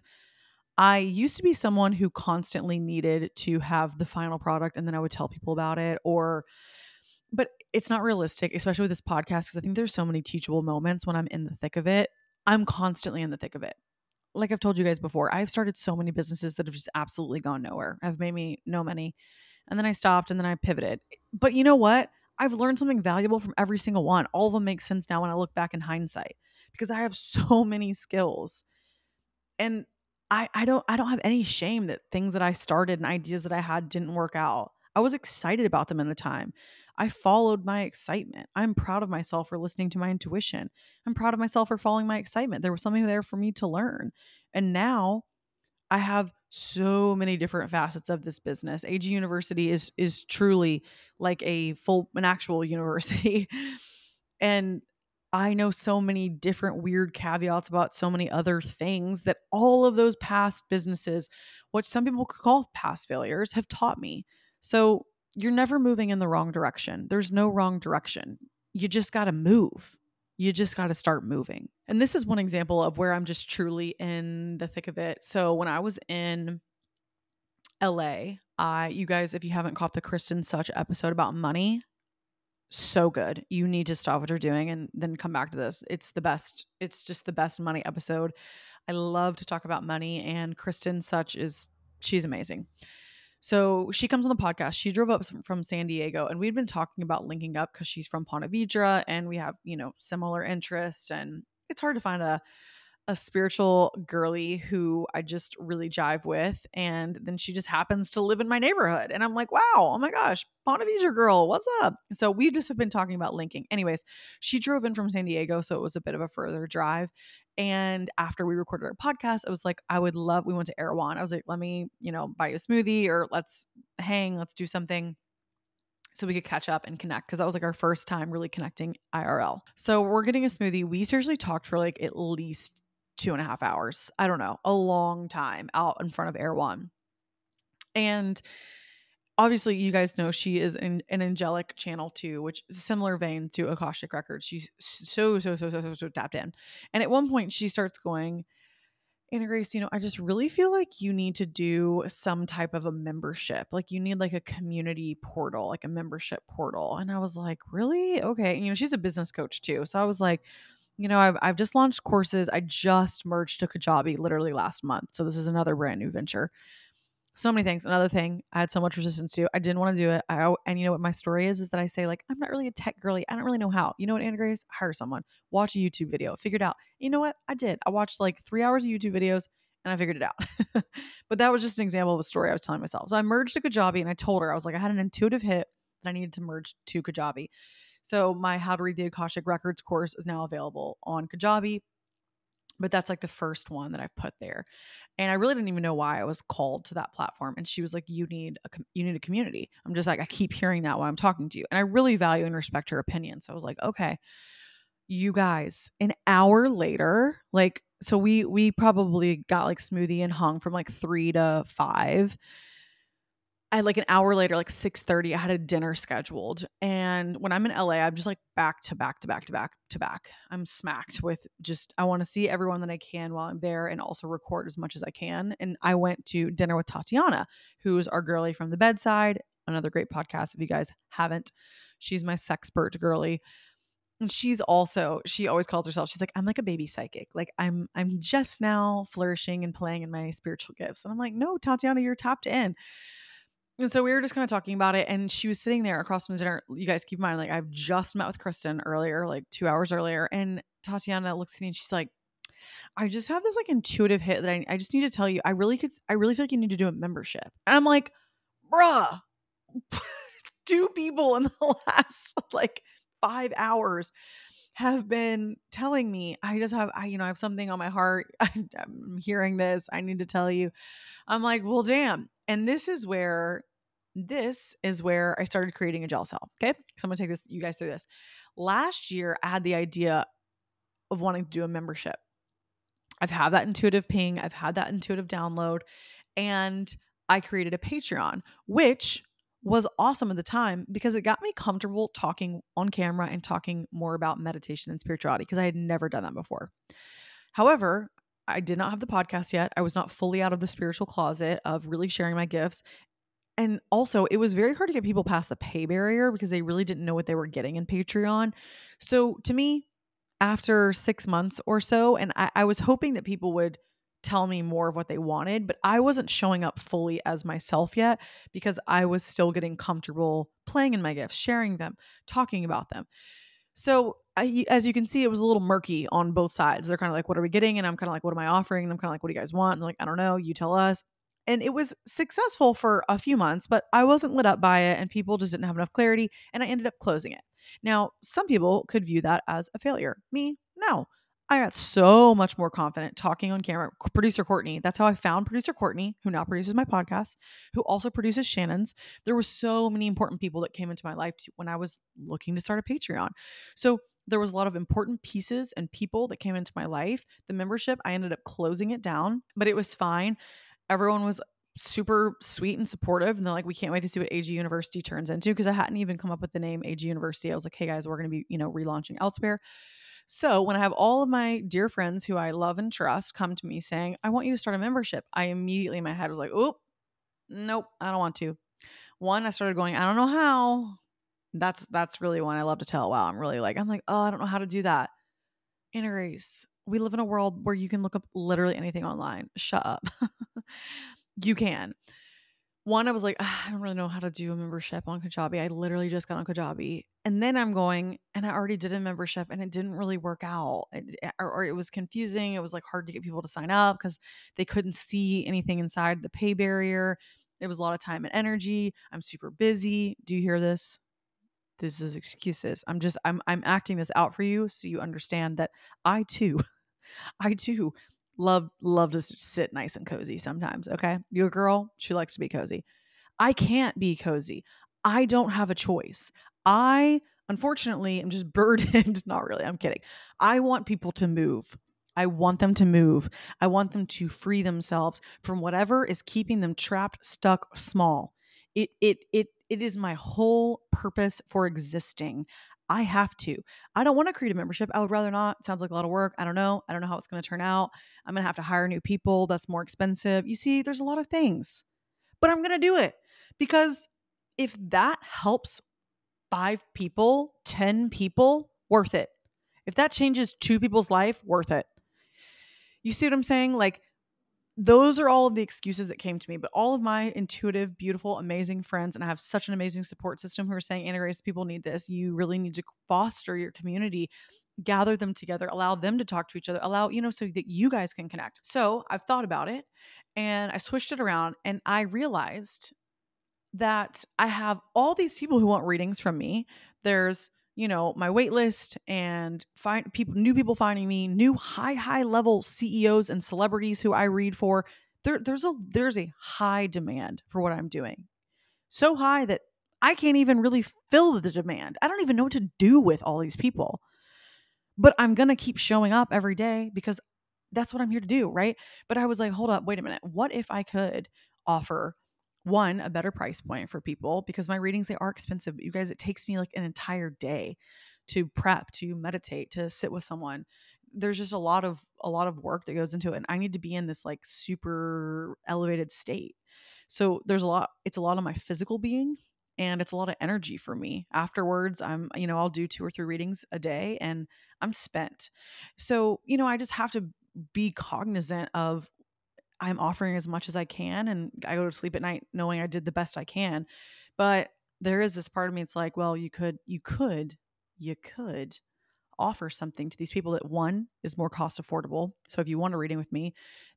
I used to be someone who constantly needed to have the final product and then I would tell people about it or but it's not realistic, especially with this podcast because I think there's so many teachable moments when I'm in the thick of it. I'm constantly in the thick of it. Like I've told you guys before, I've started so many businesses that have just absolutely gone nowhere. I've made me no money. And then I stopped and then I pivoted. But you know what? I've learned something valuable from every single one. All of them make sense now when I look back in hindsight because I have [LAUGHS] so many skills. And I, I don't I don't have any shame that things that I started and ideas that I had didn't work out. I was excited about them in the time. I followed my excitement. I'm proud of myself for listening to my intuition. I'm proud of myself for following my excitement. There was something there for me to learn. And now I have so many different facets of this business. AG University is is truly like a full an actual [LAUGHS] university. and I know so many different weird caveats about so many other things that all of those past businesses, what some people could call past failures, have taught me. So you're never moving in the wrong direction. There's no wrong direction. You just got to move. You just got to start moving. And this is one example of where I'm just truly in the thick of it. So when I was in LA, I you guys if you haven't caught the Kristen Such episode about money, so good. You need to stop what you're doing and then come back to this. It's the best. It's just the best money episode. I love to talk about money, and Kristen Such is she's amazing. So she comes on the podcast. She drove up from San Diego, and we'd been talking about linking up because she's from Ponte Vedra, and we have you know similar interests. And it's hard to find a a spiritual girly who I just really jive with. And then she just happens to live in my neighborhood. And I'm like, wow, oh my gosh, Ponte girl, what's up? So we just have been talking about linking. Anyways, she drove in from San Diego. So it was a bit of a further drive. And after we recorded our podcast, I was like, I would love, we went to Erewhon. I was like, let me, you know, buy you a smoothie or let's hang, let's do something so we could catch up and connect because that was like our first time really connecting IRL. So we're getting a smoothie. We seriously talked for like at least two and a half hours. I don't know, a long time out in front of Erewhon. And obviously, you guys know she is in an angelic channel too, which is a similar vein to Akashic Records. She's so, so, so, so, so, so tapped in. And at one point, she starts going, Anna Grace, you know, I just really feel like you need to do some type of a membership. Like you need like a community portal, like a membership portal. And I was like, really? Okay. And, you know, she's a business coach too. So I was like, you know, I've, I've just launched courses. I just merged to Kajabi literally last month. So this is another brand new venture. So many things. Another thing I had so much resistance to. I didn't want to do it. I and you know what my story is is that I say like I'm not really a tech girly. I don't really know how. You know what, Anna Grace? Hire someone. Watch a YouTube video. Figure it out. You know what? I did. I watched like three hours of YouTube videos and I figured it out. [LAUGHS] but that was just an example of a story I was telling myself. So I merged to Kajabi and I told her I was like I had an intuitive hit that I needed to merge to Kajabi. So my How to Read the Akashic Records course is now available on Kajabi. But that's like the first one that I've put there. And I really didn't even know why I was called to that platform. And she was like, "You need a you need a community." I'm just like, I keep hearing that while I'm talking to you, and I really value and respect her opinion. So I was like, okay, you guys. An hour later, like, so we we probably got like smoothie and hung from like three to five I like an hour later, like 6:30, I had a dinner scheduled. And when I'm in LA, I'm just like back to back to back to back to back. I'm smacked with just I want to see everyone that I can while I'm there and also record as much as I can. And I went to dinner with Tatiana, who's our girly from the bedside, another great podcast if you guys haven't. She's my sexpert girly. And she's also, she always calls herself, she's like, I'm like a baby psychic. Like I'm I'm just now flourishing and playing in my spiritual gifts. And I'm like, no, Tatiana, you're tapped in. And so we were just kind of talking about it, and she was sitting there across from the dinner. You guys keep in mind, like I've just met with Kristen earlier, like two hours earlier, and Tatiana looks at me and she's like, "I just have this like intuitive hit that I, I just need to tell you. I really could. I really feel like you need to do a membership." And I'm like, "Bruh, [LAUGHS] two people in [LAUGHS] the last like five hours have been telling me I just have I you know I have something on my heart. [LAUGHS] I, I'm hearing this. I need to tell you." I'm like, "Well, damn." And this is where this is where I started creating a gel cell. Okay. So I'm gonna take this, you guys through this. Last year, I had the idea of wanting to do a membership. I've had that intuitive ping, I've had that intuitive download, and I created a Patreon, which was awesome at the time because it got me comfortable talking on camera and talking more about meditation and spirituality because I had never done that before. However, I did not have the podcast yet. I was not fully out of the spiritual closet of really sharing my gifts. And also, it was very hard to get people past the pay barrier because they really didn't know what they were getting in Patreon. So, to me, after six months or so, and I, I was hoping that people would tell me more of what they wanted, but I wasn't showing up fully as myself yet because I was still getting comfortable playing in my gifts, sharing them, talking about them. So I, as you can see, it was a little murky on both sides. They're kind of like, what are we getting? And I'm kind of like, what am I offering? And I'm kind of like, what do you guys want? And like, I don't know. You tell us. And it was successful for a few months, but I wasn't lit up by it and people just didn't have enough clarity. And I ended up closing it. Now, some people could view that as a failure. Me, no. I got so much more confident talking on camera. Producer Courtney, that's how I found producer Courtney, who now produces my podcast, who also produces Shannon's. There were so many important people that came into my life when I was looking to start a Patreon. So there was a lot of important pieces and people that came into my life. The membership, I ended up closing it down, but it was fine. Everyone was super sweet and supportive and they're like we can't wait to see what ag university turns into because i hadn't even come up with the name ag university i was like hey guys we're going to be you know relaunching elsewhere so when I have all of my dear friends who I love and trust come to me saying, I want you to start a membership, I immediately in my head was like, oh, nope, I don't want to. One, I started going, I don't know how. That's that's really one I love to tell. Wow, I'm really like, I'm like, oh, I don't know how to do that. Anna Grace. We live in a world where you can look up literally anything online. Shut up. [LAUGHS] you can one, I was like, I don't really know how to do a membership on Kajabi. I literally just got on Kajabi. And then I'm going, and I already did a membership and it didn't really work out. It, or, or, it was confusing. It was like hard to get people to sign up because they couldn't see anything inside the pay barrier. It was a lot of time and energy. I'm super busy. Do you hear this? This is excuses. I'm just, I'm, I'm acting this out for you so you understand that I too, [LAUGHS] I too love love to sit nice and cozy sometimes okay? Your girl she likes to be cozy. I can't be cozy. I don't have a choice. I unfortunately am just [LAUGHS] burdened not really i'm kidding. I want people to move. I want them to move. I want them to free themselves from whatever is keeping them trapped stuck small. It it it it is my whole purpose for existing I have to. I don't want to create a membership. I would rather not. sounds like a lot of work. I don't know. I don't know how it's going to turn out. I'm going to have to hire new people. That's more expensive. You see, there's a lot of things, but I'm going to do it because if that helps five people, 10 people, worth it. If that changes two people's life, worth it. You see what I'm saying? Like, those are all of the excuses that came to me. But all of my intuitive, beautiful, amazing friends, and I have such an amazing support system who are saying, Anna Grace, people need this. You really need to foster your community, gather them together, allow them to talk to each other, allow, you know, so that you guys can connect. So I've thought about it and I switched it around and I realized that I have all these people who want readings from me. There's you know my wait list and find people new people finding me new high high level ceos and celebrities who i read for. There, there's a there's a high demand for what i'm doing. So high that i can't even really fill the demand. I don't even know what to do with all these people. But i'm gonna keep showing up every day because that's what i'm here to do right? But i was like hold up wait a minute. What if i could offer one a better price point for people because my readings they are expensive but you guys it takes me like an entire day to prep to meditate to sit with someone. There's just a lot of a lot of work that goes into it and i need to be in this like super elevated state. So there's a lot it's a lot of my physical being and it's a lot of energy for me. Afterwards i'm you know i'll do two or three readings a day and i'm spent. So you know i just have to be cognizant of I'm offering as much as I can and I go to sleep at night knowing I did the best I can. But there is this part of me it's like, well, you could you could you could offer something to these people that one is more cost affordable. So if you want a reading with me,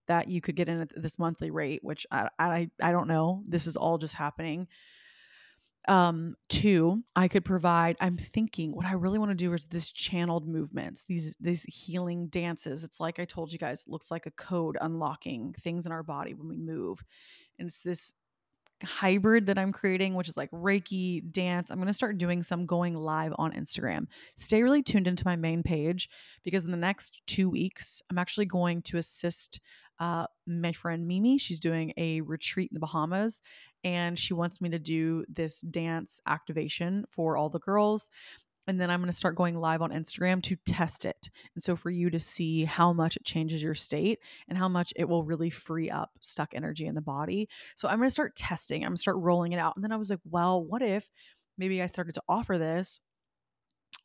that you could get in at this monthly rate, which I I I don't know. This is all just happening. Um, two, I could provide, I'm thinking what I really want to do is this channeled movements, these these healing dances. It's like I told you guys, it looks like a code unlocking things in our body when we move. And it's this hybrid that I'm creating, which is like Reiki dance. I'm going to start doing some going live on Instagram. Stay really tuned into my main page because in the next two weeks, I'm actually going to assist uh, my friend Mimi. She's doing a retreat in the Bahamas and she wants me to do this dance activation for all the girls. And then I'm going to start going live on Instagram to test it. And so for you to see how much it changes your state and how much it will really free up stuck energy in the body. So I'm going to start testing, I'm going to start rolling it out. And then I was like, well, what if maybe I started to offer this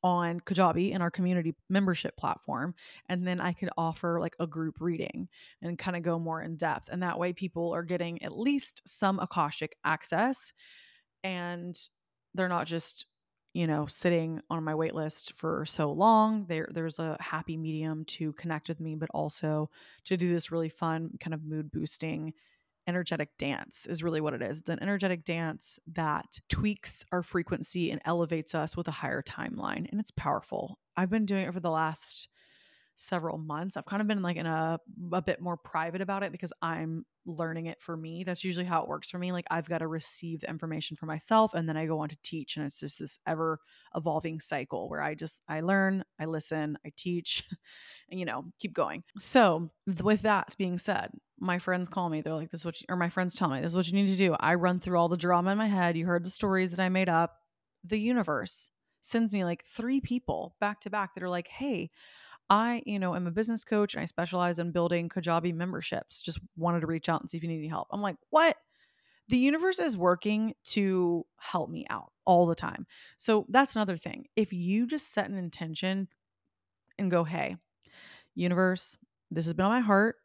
on Kajabi in our community membership platform. And then I could offer like a group reading and kind of go more in depth. And that way people are getting at least some Akashic access and they're not just you know, sitting on my wait list for so long. There there's a happy medium to connect with me, but also to do this really fun kind of mood boosting energetic dance is really what it is. It's an energetic dance that tweaks our frequency and elevates us with a higher timeline. And it's powerful. I've been doing it for the last several months. I've kind of been like in a a bit more private about it because I'm learning it for me. That's usually how it works for me. Like I've got to receive the information for myself and then I go on to teach and it's just this ever evolving cycle where I just I learn, I listen, I teach [LAUGHS] and you know, keep going. So, with that being said, my friends call me. They're like this is what you, or my friends tell me this is what you need to do. I run through all the drama in my head. You heard the stories that I made up. The universe sends me like three people back to back that are like, "Hey, I, you know, am a business coach and I specialize in building Kajabi memberships. Just wanted to reach out and see if you need any help. I'm like, what? The universe is working to help me out all the time. So that's another thing. If you just set an intention and go, hey, universe, this has been on my heart.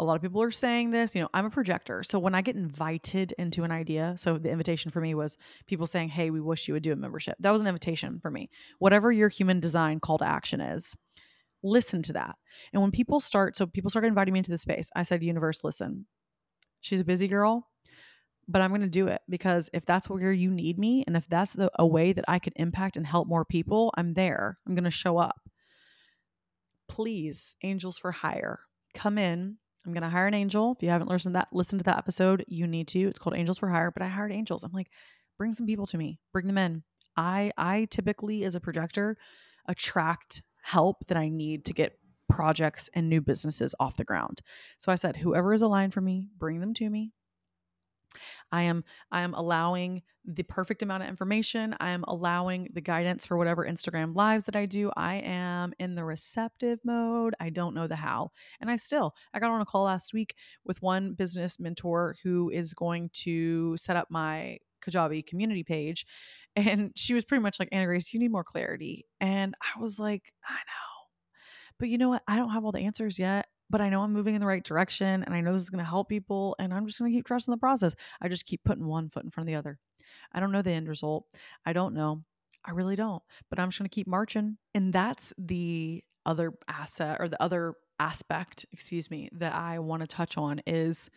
A lot of people are saying this. You know, I'm a projector. So when I get invited into an idea, so the invitation for me was people saying, Hey, we wish you would do a membership. That was an invitation for me. Whatever your human design call to action is, listen to that. And when people start, so people started inviting me into the space, I said, Universe, listen, she's a busy girl, but I'm going to do it because if that's where you need me and if that's the, a way that I could impact and help more people, I'm there. I'm going to show up. Please, angels for hire, come in I'm gonna hire an angel. If you haven't listened to that, listen to that episode. You need to. It's called Angels for Hire. But I hired angels. I'm like, bring some people to me. Bring them in. I I typically as a projector attract help that I need to get projects and new businesses off the ground. So I said, whoever is aligned for me, bring them to me. I am I am allowing the perfect amount of information. I am allowing the guidance for whatever Instagram lives that I do. I am in the receptive mode. I don't know the how. And I still I got on a call last week with one business mentor who is going to set up my Kajabi community page [LAUGHS] and she was pretty much like Anna Grace, you need more clarity. And I was like, I know. But you know what? I don't have all the answers yet but I know I'm moving in the right direction and I know this is going to help people and I'm just going to keep trusting the process. I just keep putting one foot in front of the other. I don't know the end result. I don't know. I really don't, but I'm just going to keep marching. And that's the other asset or the other aspect, excuse me, that I want to touch on is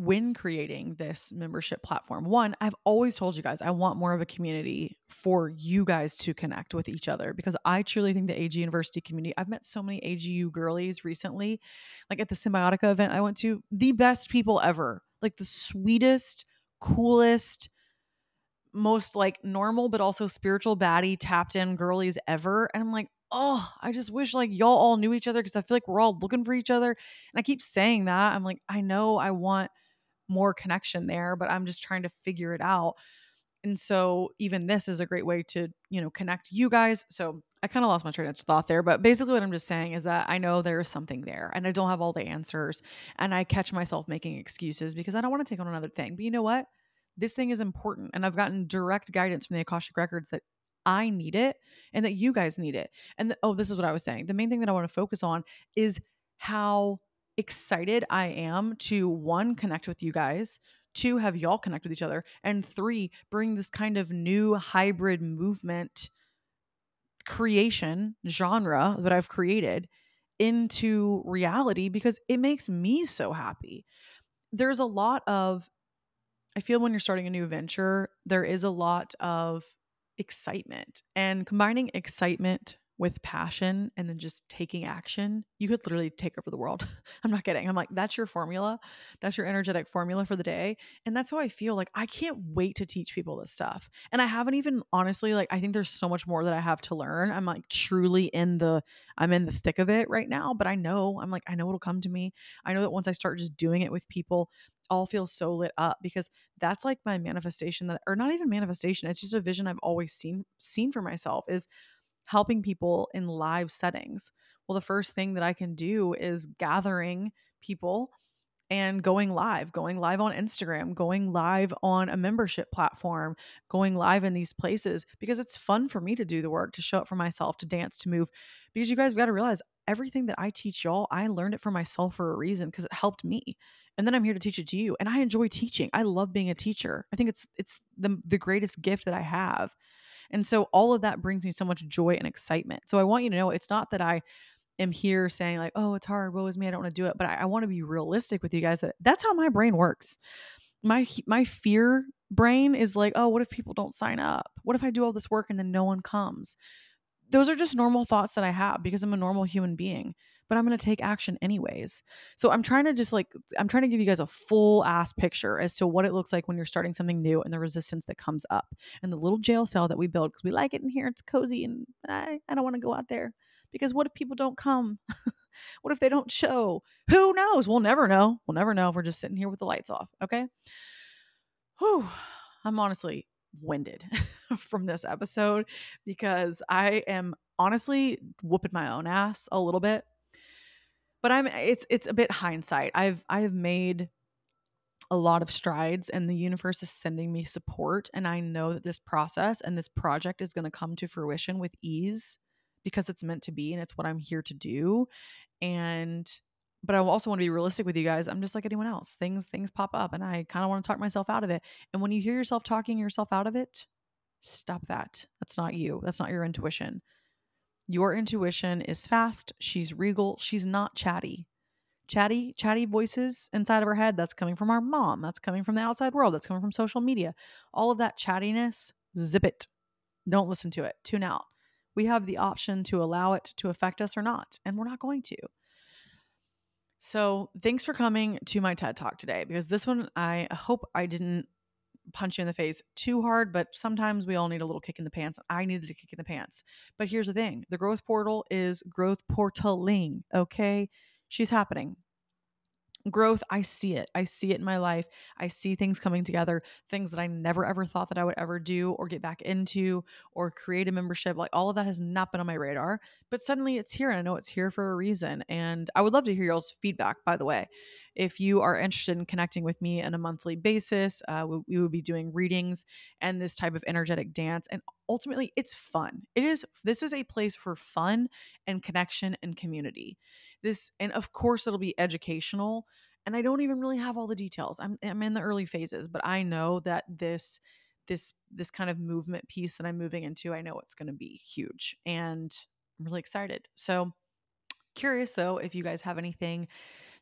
when creating this membership platform. One, I've always told you guys I want more of a community for you guys to connect with each other because I truly think the AG University community, I've met so many AGU girlies recently, like at the Cymbiotika event I went to, the best people ever, like the sweetest, coolest, most like normal but also spiritual baddie tapped in girlies ever. And I'm like, oh, I just wish like y'all all knew each other because I feel like we're all looking for each other. And I keep saying that. I'm like, I know I want more connection there, but I'm just trying to figure it out. And so even this is a great way to, you know, connect you guys. So I kind of lost my train of thought there, but basically what I'm just saying is that I know there is something there and I don't have all the answers and I catch myself making excuses because I don't want to take on another thing. But you know what? This thing is important and I've gotten direct guidance from the Akashic records that I need it and that you guys need it. And the, oh, this is what I was saying. The main thing that I want to focus on is how excited I am to one, connect with you guys, two, have y'all connect with each other, and three, bring this kind of new hybrid movement creation genre that I've created into reality because it makes me so happy. There's a lot of, I feel when you're starting a new venture, there is a lot of excitement and combining excitement with passion and then just taking action, you could literally take over the world. [LAUGHS] I'm not kidding. I'm like, that's your formula. That's your energetic formula for the day. And that's how I feel. Like, I can't wait to teach people this stuff. And I haven't even, honestly, like, I think there's so much more that I have to learn. I'm like truly in the, I'm in the thick of it right now, but I know, I'm like, I know it'll come to me. I know that once I start just doing it with people, I'll feel so lit up because that's like my manifestation that, or not even manifestation. It's just a vision I've always seen, seen for myself is helping people in live settings. Well, the first thing that I can do is gathering people and going live, going live on Instagram, going live on a membership platform, going live in these places because it's fun for me to do the work, to show up for myself, to dance, to move. Because you guys got to realize everything that I teach y'all, I learned it for myself for a reason because it helped me. And then I'm here to teach it to you. And I enjoy teaching. I love being a teacher. I think it's it's the the greatest gift that I have. And so all of that brings me so much joy and excitement. So I want you to know it's not that I am here saying like, oh, it's hard, woe is me, I don't want to do it. But I, I want to be realistic with you guys that that's how my brain works. My my fear brain is like, oh, what if people don't sign up? What if I do all this work and then no one comes? Those are just normal thoughts that I have because I'm a normal human being but I'm going to take action anyways. So I'm trying to just like, I'm trying to give you guys a full ass picture as to what it looks like when you're starting something new and the resistance that comes up and the little jail cell that we build because we like it in here. It's cozy and I, I don't want to go out there because what if people don't come? [LAUGHS] what if they don't show? Who knows? We'll never know. We'll never know if we're just sitting here with the lights off. Okay. Whew. I'm honestly winded [LAUGHS] from this episode because I am honestly whooping my own ass a little bit but I'm it's it's a bit hindsight. I've I have made a lot of strides and the universe is sending me support and I know that this process and this project is going to come to fruition with ease because it's meant to be and it's what I'm here to do. And but I also want to be realistic with you guys. I'm just like anyone else. Things things pop up and I kind of want to talk myself out of it. And when you hear yourself talking yourself out of it, stop that. That's not you. That's not your intuition. Your intuition is fast. She's regal. She's not chatty. Chatty, chatty voices inside of her head, that's coming from our mom. That's coming from the outside world. That's coming from social media. All of that chattiness, zip it. Don't listen to it. Tune out. We have the option to allow it to affect us or not, and we're not going to. So, thanks for coming to my TED Talk today because this one I hope I didn't punch you in the face too hard, but sometimes we all need a little kick in the pants. I needed a kick in the pants. But here's the thing the growth portal is growth portaling. Okay. She's happening growth i see it. I see it in my life. I see things coming together things that i never ever thought that i would ever do or get back into or create a membership like all of that has not been on my radar but suddenly it's here and i know it's here for a reason and i would love to hear y'all's feedback by the way. If you are interested in connecting with me on a monthly basis uh, we, we would be doing readings and this type of energetic dance and ultimately it's fun. It is this is a place for fun and connection and community this and of course it'll be educational and i don't even really have all the details. I'm i'm in the early phases but i know that this this this kind of movement piece that i'm moving into i know it's going to be huge and i'm really excited. So curious though if you guys have anything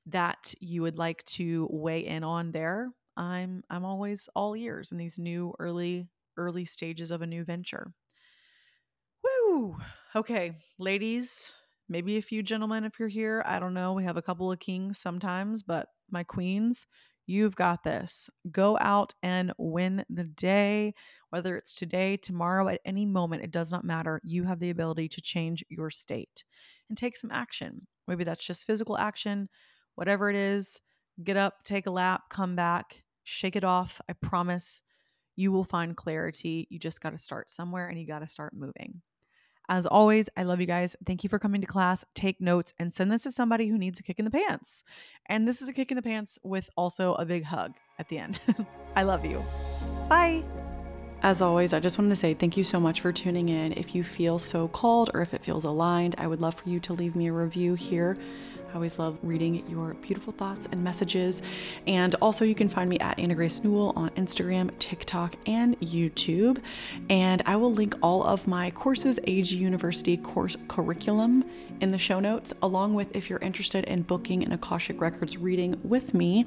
that you would like to weigh in on there. I'm i'm always all ears in these new early early stages of a new venture. Woo okay ladies maybe a few gentlemen if you're here. I don't know. We have a couple of kings sometimes, but my queens, you've got this. Go out and win the day, whether it's today, tomorrow, at any moment, it does not matter. You have the ability to change your state and take some action. Maybe that's just physical action, whatever it is. Get up, take a lap, come back, shake it off. I promise you will find clarity. You just got to start somewhere and you got to start moving. As always, I love you guys. Thank you for coming to class. Take notes and send this to somebody who needs a kick in the pants. And this is a kick in the pants with also a big hug at the end. [LAUGHS] I love you. Bye. As always, I just wanted to say thank you so much for tuning in. If you feel so called or if it feels aligned, I would love for you to leave me a review here I always love reading your beautiful thoughts and messages. And also, you can find me at Anna Grace Newell on Instagram, TikTok, and YouTube. And I will link all of my courses, AG University course curriculum, in the show notes, along with if you're interested in booking an Akashic Records reading with me.